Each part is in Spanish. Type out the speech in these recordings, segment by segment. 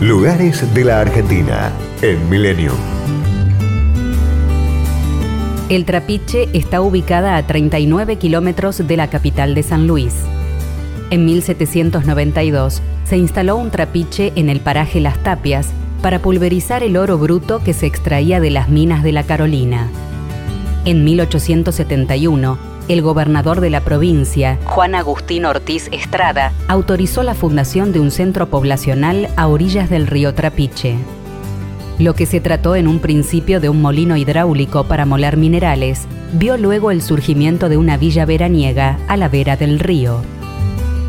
Lugares de la Argentina en Milenio. El Trapiche está ubicada a 39 kilómetros de la capital de San Luis. En 1792 se instaló un trapiche en el paraje Las Tapias para pulverizar el oro bruto que se extraía de las minas de la Carolina. En 1871, el gobernador de la provincia, Juan Agustín Ortiz Estrada, autorizó la fundación de un centro poblacional a orillas del río Trapiche. Lo que se trató en un principio de un molino hidráulico para moler minerales, vio luego el surgimiento de una villa veraniega a la vera del río.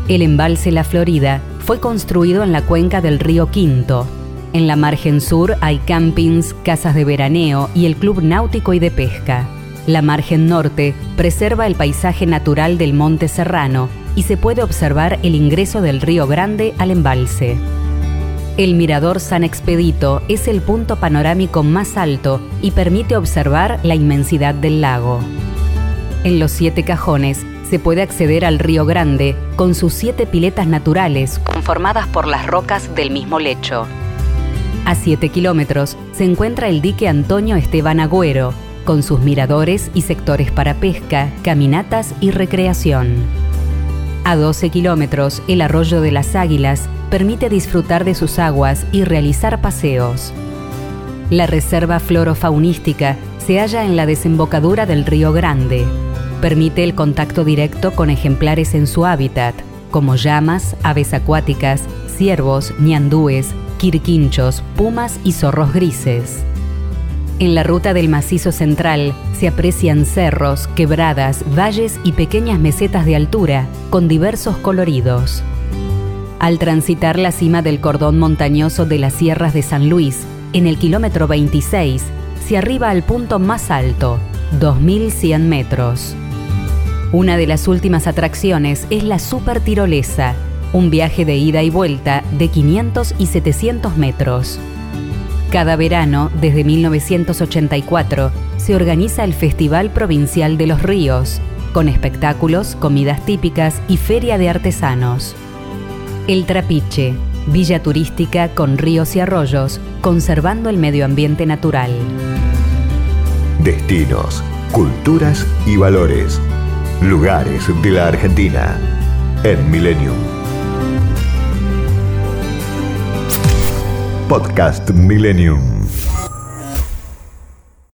El embalse La Florida fue construido en la cuenca del río Quinto. En la margen sur hay campings, casas de veraneo y el club náutico y de pesca. La margen norte preserva el paisaje natural del Monte Serrano y se puede observar el ingreso del Río Grande al embalse. El mirador San Expedito es el punto panorámico más alto y permite observar la inmensidad del lago. En los siete cajones se puede acceder al Río Grande con sus siete piletas naturales conformadas por las rocas del mismo lecho. A siete kilómetros se encuentra el dique Antonio Esteban Agüero, con sus miradores y sectores para pesca, caminatas y recreación. A 12 kilómetros, el arroyo de las Águilas permite disfrutar de sus aguas y realizar paseos. La reserva florofaunística se halla en la desembocadura del río Grande. Permite el contacto directo con ejemplares en su hábitat, como llamas, aves acuáticas, ciervos, ñandúes, quirquinchos, pumas y zorros grises. En la ruta del macizo central se aprecian cerros, quebradas, valles y pequeñas mesetas de altura con diversos coloridos. Al transitar la cima del cordón montañoso de las sierras de San Luis, en el kilómetro 26, se arriba al punto más alto, 2100 metros. Una de las últimas atracciones es la Super Tirolesa, un viaje de ida y vuelta de 500 y 700 metros. Cada verano, desde 1984, se organiza el Festival Provincial de los Ríos, con espectáculos, comidas típicas y feria de artesanos. El Trapiche, villa turística con ríos y arroyos, conservando el medio ambiente natural. Destinos, culturas y valores. Lugares de la Argentina en Millennium. Podcast Millennium.